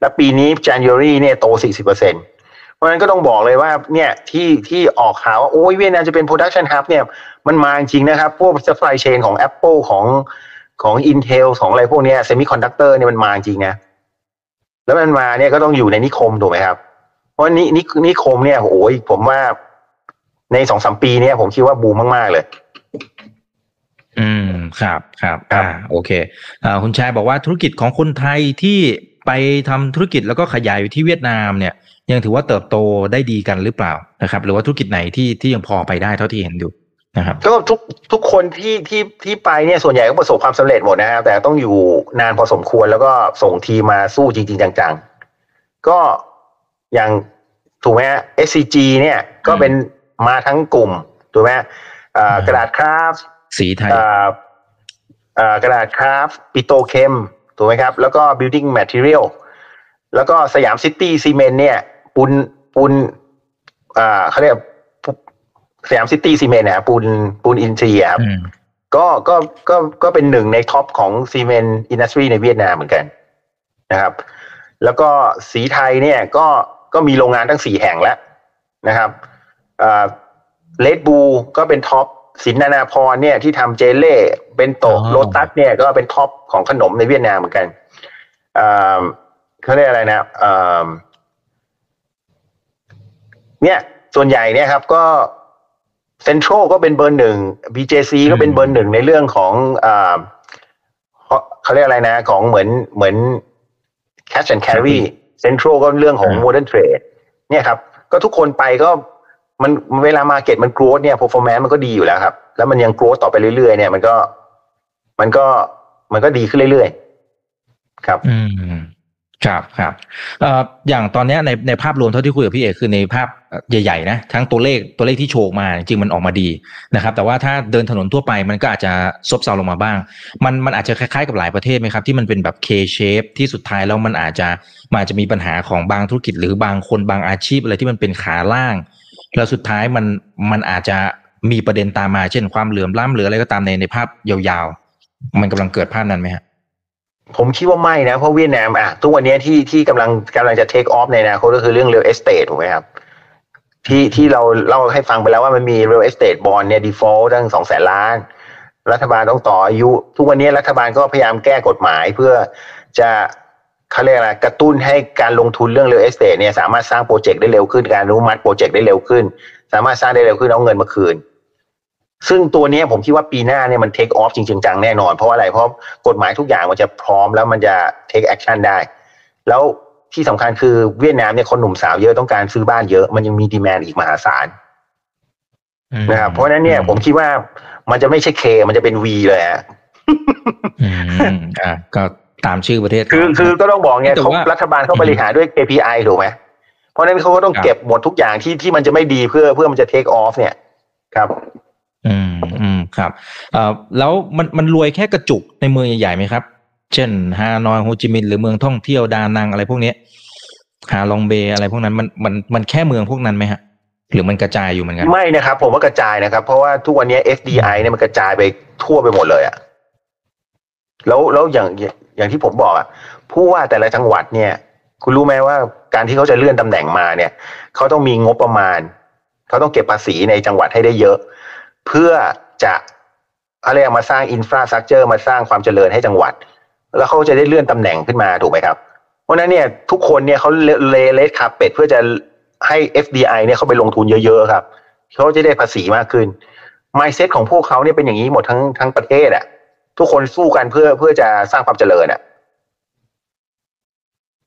แล้วปีนี้ January เนี่ยโต40%เพราะฉะนั้นก็ต้องบอกเลยว่าเนี่ยที่ที่ออกข่าวว่าโอ้ยเวียดนามจะเป็น production hub เนี่ยมันมาจริงนะครับ พวก supply chain ของ Apple ของของ Intel ของอะไรพวกเนี้ย semiconductor เนี่ยมันมาจริงนะ แล้วมันมาเนี่ยก็ต้องอยู่ในนิคมถูกไหมครับ เพราะนี่นี่นิคมเนี่ยโอ้ยผมว่าในสองสามปีเนี่ยผมคิดว่าบูมมาก ๆ เลย อืมครับครับครับอ่าโอเคอ่าคุณชายบอกว่าธุรกิจของคนไทยที่ไปทำธุรกิจแล้วก็ขยายอยู่ที่เวียดนามเนี่ย ยังถือว่าเติบโตได้ดีกันหรือเปล่านะครับ หรือว่าธุรกิจไหนที่ที่ยังพอไปได้เท่าที่เห็นอยู่ นะครับก็ทุกทุกคนที่ที่ที่ไปเนี่ยส่วนใหญ่ก็ประสบความสำเร็จหมดนะครับแต่ต้องอยู่นานพอสมควรแล้วก็ส่งทีมมาสู้จริง ๆ จังๆ ก็อย่างถูกไหมฮะ SCG เนี่ยก็เป็นมาทั้งกลุ่มถูกไหมอ่าอืมกระดาษคราฟต์ SCG ไทยอ่าอ่ากระดาษคราฟต์ปิโตรเคมถูกไหมครับ แล้วก็ building material แล้วก็สยามซิตี้ซีเมนต์เนี่ยปูนปูนอ่าเขาเรียก สยามซิตี้ซีเมนต์นะปูนปูนอินทรีย์อะครับอืมก็ก็ก็ก็เป็นหนึ่งใน top ของ cement industry ในเวียดนามเหมือนกันนะครับ แล้วก็สีไทยเนี่ยก็ก็มีโรงงานทั้งสี่แห่งแล้วนะครับเลดบูก็เป็นท็อปสินนานาพรเนี่ยที่ทำเจเล่เป็นโตะอ๋อโลตัสเนี่ยก็เป็นท็อปของขนมในเวียดนามเหมือนกันอ่าเขาเรียกอะไรนะอ่าเนี่ยส่วนใหญ่เนี่ยครับก็ เซ็นทรัลก็เป็นเบอร์หนึ่ง BJC ก็เป็นเบอร์หนึ่งในเรื่องของอ่าเขาเรียกอะไรนะ ของเหมือนเหมือน cash and carry เซ็นทรัลก็เรื่องของอ่า modern trade เนี่ยครับ ก็ทุกคนไปก็มันเวลามาเก็ตมัน growth เนี่ย performance มันก็ดีอยู่แล้วครับ แล้วมันยัง growth ต่อไปเรื่อยๆเนี่ย มันก็มันก็มันก็ดีขึ้นเรื่อยๆ ครับ อืม ครับครับเอ่ออย่างตอนนี้ในในภาพรวมเท่าที่คุยกับพี่เอกคือในภาพใหญ่ๆนะทั้งตัวเลขตัวเลขที่โชว์มาจริงมันออกมาดีนะครับ แต่ว่าถ้าเดินถนนทั่วไปมันก็อาจจะซบเซาลงมาบ้าง มันมันอาจจะคล้ายๆกับหลายประเทศไหมครับที่มันเป็นแบบ K shape ที่สุดท้ายแล้วมันอาจจะมันอาจจะมีปัญหาของบางธุรกิจ หรือบางคนบางอาชีพอะไรที่มันเป็นขาล่าง แล้วสุดท้ายมันมันอาจจะมีประเด็นตามมาเช่นความเหลื่อมล้ำหรืออะไรก็ตามในในภาพยาวๆ มันกำลังเกิดภาพนั้นไหมฮะ ผมคิดว่าไม่นะ เพราะเวียดนามอะทุกวันนี้ที่ที่กำลังกำลังจะ take off ในอนาคตก็คือเรื่องเรียลเอสเต e ถูกไหมครับที่ที่เราเล่าให้ฟังไปแล้วว่ามันมีเรียลเอสเต e บอลเนี่ยดีฟอลต์ตั้งสองแสนล้าน รัฐบาลต้องต่ออายุ ทุกวันนี้รัฐบาลก็พยายามแก้กฎหมายเพื่อจะเขาเรียกอะไรกระตุ้นให้การลงทุนเรื่องเรียลเอสเต e เนี่ยสามารถสร้างโปรเจกต์ได้เร็วขึ้น การอนุมัติโปรเจกต์ได้เร็วขึ้น สามารถสร้างได้เร็วขึ้นเอาเงินมาคืน ซึ่งตัวนี้ผมคิดว่าปีหน้าเนี่ยมัน take off จริงๆจังแน่นอน เพราะอะไรเพราะกฎหมายทุกอย่างมันจะพร้อมแล้วมันจะ take action ได้ แล้วที่สำคัญคือเวียดนามเนี่ยคนหนุ่มสาวเยอะต้องการซื้อบ้านเยอะมันยังมีดีแมนอีกมหาศาลอืมนะครับเพราะฉะนั้นเนี่ยผมคิดว่ามันจะไม่ใช่เคมันจะเป็นวีเลยฮะอืมอ่าก็ตามชื่อประเทศ คือคือก็ต้องบอกไงแต่เขาว่ารัฐบาลเขาบริหารด้วย KPI ถูกไหมเพราะฉะนั้นเขาก็ต้องครับเก็บหมดทุกอย่างที่ที่มันจะไม่ดีเพื่อเพื่อมันจะเทคออฟเนี่ย ครับอืมอืม ครับแล้วมันมันรวยแค่กระจุกในเมืองใหญ่ๆไหมครับ เช่นฮานอยโฮจิมินห์หรือเมืองท่องเที่ยวดานังอะไรพวกนี้ฮาลองเบย์อะไรพวกนั้นมันมันมันแค่เมืองพวกนั้นไหมฮะหรือมันกระจายอยู่เหมือนกันไม่นะครับ ผมว่ากระจายนะครับ เพราะว่าทุกวันนี้ FDI เนี่ยมันกระจายไปทั่วไปหมดเลยอะแล้วแล้วอย่างอย่างที่ผมบอกอะผู้ว่าแต่ละจังหวัดเนี่ย คุณรู้ไหมว่าการที่เขาจะเลื่อนตำแหน่งมาเนี่ยเขาต้องมีงบประมาณเขาต้องเก็บภาษีในจังหวัดให้ได้เยอะ เพื่อ จะอะไรยกมาสร้าง infrastructure มาสร้างความเจริญให้จังหวัด แล้วเขาจะได้เลื่อนตำแหน่งขึ้นมาถูกไหมครับ เพราะฉะนั้นเนี่ยทุกคนเนี่ยเขาเลเลส red carpet เพื่อจะให้ FDI เนี่ยเขาไปลงทุนเยอะๆครับเขาจะได้ภาษีมากขึ้น mindset ของพวกเขาเนี่ยเป็นอย่างนี้หมดทั้งทั้งประเทศอะทุกคนสู้กันเพื่อเพื่อจะสร้างความเจริญอะ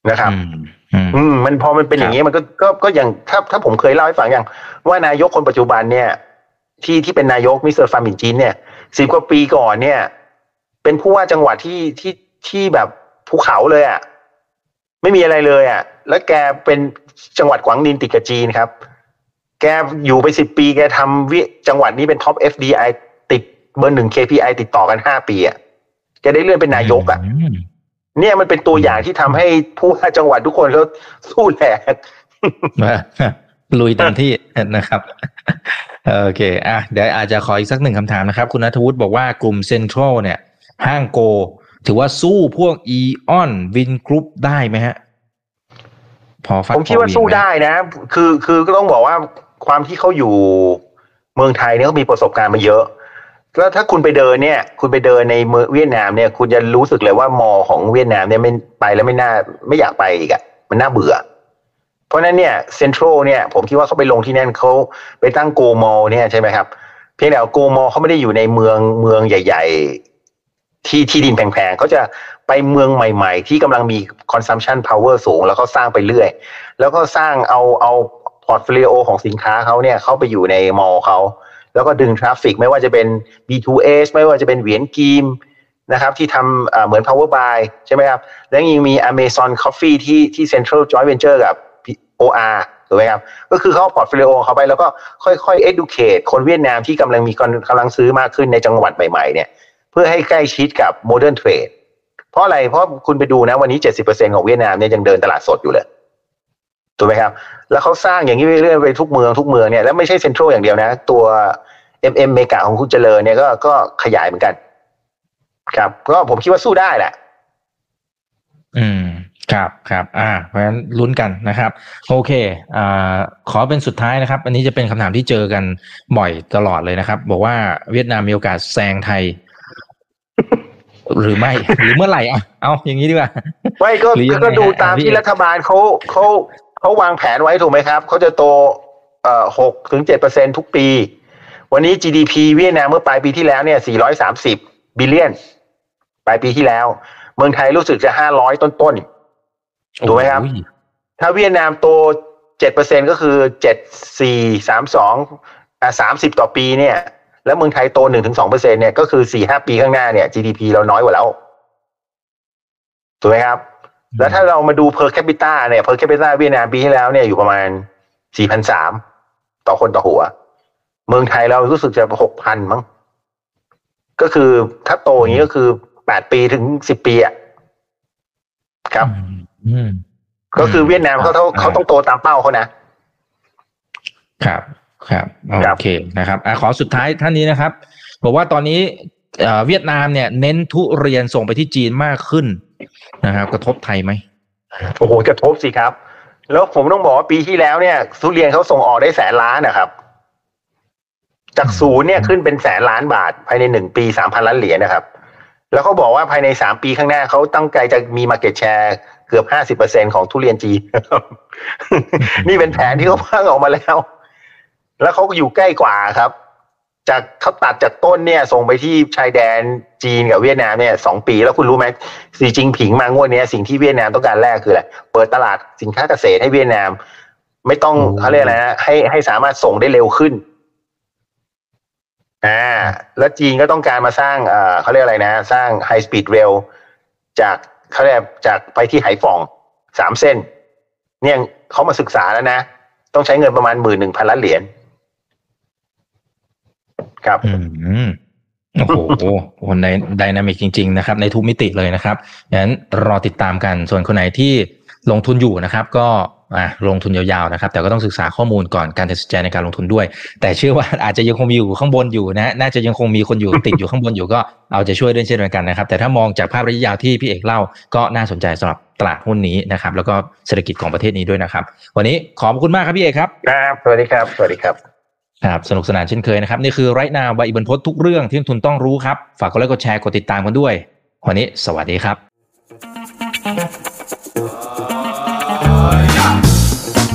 นะครับอืมอืมอืมมันพอมันเป็นอย่างนี้มันก็ก็ก็อย่างถ้าถ้าผมเคยเล่าให้ฟังอย่างว่านายกคนปัจจุบันเนี่ย ที่ที่เป็นนายกมิสเตอร์ฟามมินห์จิ๋งห์เนี่ยสิบกว่าปีก่อนเนี่ย เป็นผู้ว่าจังหวัดที่ที่ที่แบบภูเขาเลยอะ่ะไม่มีอะไรเลยอะ่ะ แล้วแกเป็นจังหวัดกวางนินห์ติดกับจีนครับ แกอยู่ไปสิบปีแกทำวิจังหวัดนี้เป็น top FDI ติดเบอร์หนึ่ง KPI ติดต่อกันห้าปีอะ่ะแกได้เลื่อนเป็นนายกอะมเนี่ยมันเป็นตัวอย่างที่ทำให้ผู้ว่าจังหวัดทุกคนเขาสู้แหลก ลุยเต็มที่นะครับโอเคอะเดี๋ยวอาจจะขออีกสักหนึ่งคำถามนะครับ คุณนัทวุฒิบอกว่ากลุ่มเซ็นทรัลเนี่ย ห้างโก ถือว่าสู้พวกอีออนวินกรุ๊ปได้ไหมฮะ พอฟัดผมคิดว่าพอเยงสู้หมได้นะ คือคือก็ต้องบอกว่าความที่เขาอยู่เมืองไทยเนี่ยเขามีประสบการณ์มาเยอะแล้วถ้าคุณไปเดินเนี่ย คุณไปเดินในเมืองเวียดนามเนี่ย คุณจะรู้สึกเลยว่า mall ของเวียดนามเนี่ยไม่ไปแล้วไม่น่าไม่อยากไปอีกอะมันน่าเบื่อ เพราะนั้นเนี่ยเซ็นทรัลเนี่ยผมคิดว่าเขาไปลงที่นั่นเขาไปตั้ง GO! Mall เนี่ยใช่ไหมครับเพียงแต่ GO! Mall เขาไม่ได้อยู่ในเมืองเมืองใหญ่ ๆ ที่ที่ดินแพงๆเขาจะไปเมืองใหม่ ๆ ที่กำลังมี consumption power สูง แล้วก็สร้างไปเรื่อย แล้วก็สร้างเอาเอา portfolio ของสินค้าเขาเนี่ยเข้าไปอยู่ใน mall เขาแล้วก็ดึง traffic ไม่ว่าจะเป็น B2S ไม่ว่าจะเป็น Nguyen Kimนะครับที่ทำเหมือน Power Buy ใช่ไหมครับ แล้วยังมี Amazon Coffee ที่ที่ Central joint venture กับ OR ถูกไหมครับ ก็คือเขา portfolio เขาไปแล้วก็ค่อยๆ educate คนเวียดนามที่กำลังมีกำลังซื้อมากขึ้นในจังหวัดใหม่ๆเนี่ยเพื่อให้ใกล้ชิดกับ modern trade เพราะอะไรเพราะคุณไปดูนะวันนี้70%ของเวียดนามเนี่ยยังเดินตลาดสดอยู่เลยถูกไหมครับ แล้วเขาสร้างอย่างนี้เรื่อยๆไปทุกเมืองทุกเมืองเนี่ยแล้วไม่ใช่เซ็นทรัลอย่างเดียวนะ ตัว MM เมกาของคุณเจริญเนี่ยก็ก็ขยายเหมือนกัน ครับ ก็ผมคิดว่าสู้ได้แหละ อืม ครับครับอ่าเพราะฉะนั้นลุ้นกันนะครับ โอเคอ่าขอเป็นสุดท้ายนะครับ อันนี้จะเป็นคำถามที่เจอกันบ่อยตลอดเลยนะครับ บอกว่าเวียดนามมีโอกาสแซงไทย หรือไม่ หรือเมื่อไหร่อะเอาอย่างนี้ดีกว่าไม่ก็หรือยังไงก็ดูฮะตามพี่ที่เอกรัฐบาลเขาเขาเขาวางแผนไว้ถูกไหมครับเขาจะโตเอ่อหกถึงเจ็ดเปอร์เซ็นทุกปี วันนี้ GDP เวียดนามเมื่อปลายปีที่แล้วเนี่ยสี่ร้อยสามสิบ billion ปลายปีที่แล้ว เมืองไทยรู้สึกจะห้าร้อยต้นๆ ถูกไหมครับโอ้ยถ้าเวียดนามโตเจ็ดเปอร์เซ็นก็คือเจ็ดสี่สามสองอ่าสามสิบต่อปีเนี่ย แล้วเมืองไทยโตหนึ่งถึงสองเปอร์เซ็นเนี่ยก็คือสี่ห้าปีข้างหน้าเนี่ย GDP เราน้อยกว่าแล้วถูกไหมครับ แล้วถ้าเรามาดู per capita เนี่ย per capita เวียดนามปีที่แล้วเนี่ยอยู่ประมาณสี่พันสามต่อคนต่อหัว เมืองไทยเรารู้สึกจะหกพันมั้งก็คือถ้าโตอย่างนี้ก็คือแปดปีถึงสิบปีอะครับอืมอืม ก็คือเวียดนามเขาต้องอ่าเขาต้องโตตามเป้าเขานะ ครับ ครับครับโอเคนะครับอะขอสุดท้ายท่านนี้นะครับ บอกว่าตอนนี้เอ่อเวียดนามเนี่ย เน้นทุเรียนส่งไปที่จีนมากขึ้นนะครับ กระทบไทยไหมโอ้โหกระทบสิครับ แล้วผมต้องบอกว่าปีที่แล้วเนี่ยทุเรียนเขาส่งออกได้แสนล้านนะครับ จากศูนย์เนี่ยขึ้นเป็นแสนล้านบาทภายในหนึ่งปีสามพันล้านเหรียญนะครับ แล้วเขาบอกว่าภายในสามปีข้างหน้าเขาตั้งใจจะมีมาเก็ตแชร์เกือบห้าสิบเปอร์เซ็นของทุเรียนจีนนี่เป็นแผนที่เขาพังออกมาแล้ว แล้วเขาก็อยู่ใกล้กว่าครับ จากเขาตัดจากต้นเนี่ย ส่งไปที่ชายแดนจีนกับเวียดนามเนี่ยสองปีแล้วคุณรู้ไหมสีจิงผิงมางวดนี้สิ่งที่เวียดนามต้องการแรกคืออะไรเปิดตลาดสินค้าเกษตรให้เวียดนาม ไม่ต้องเขาเรียกอะไรนะให้ให้สามารถส่งได้เร็วขึ้น อ่าแล้วจีนก็ต้องการมาสร้างเอ่อเขาเรียกอะไรนะ สร้างไฮสปีดเรลจากเขาเรียกจากไปที่ไหฟ่องสามเส้น เนี่ยเขามาศึกษาแล้วนะ ต้องใช้เงินประมาณหมื่นหนึ่งพันล้านเหรียญครับอืมโอ้โหคนในไดนามิกจริง ๆ นะครับ ในทุกมิติเลยนะครับงั้นรอติดตามกันส่วนคนไหนที่ลงทุนอยู่นะครับ ก็ ลงทุนยาวๆนะครับ แต่ก็ต้องศึกษาข้อมูลก่อนการตัดสินใจในการลงทุนด้วย แต่เชื่อว่าอาจจะยังคงมีอยู่ข้างบนอยู่นะน่าจะยังคงมีคนอยู่ติดอยู่ข้างบนอยู่ก็เอาใจะช่วยด้วยเช่นเดียวกันนะครับ แต่ถ้ามองจากภาพระยะยาวที่พี่เอกเล่าก็น่าสนใจสำหรับตลาดหุ้นนี้นะครับ แล้วก็เศรษฐกิจของประเทศนี้ด้วยนะครับ วันนี้ขอบคุณมากครับพี่เอกครับครับสวัสดีครับสวัสดีครับครับสนุกสนานเช่นเคยนะครับนี่คือไรนาใบอิบันพศทุกเรื่องที่นักทุนต้องรู้ครับฝากกดไลค์กดแชร์กดติดตามกันด้วย วันนี้สวัสดีครับ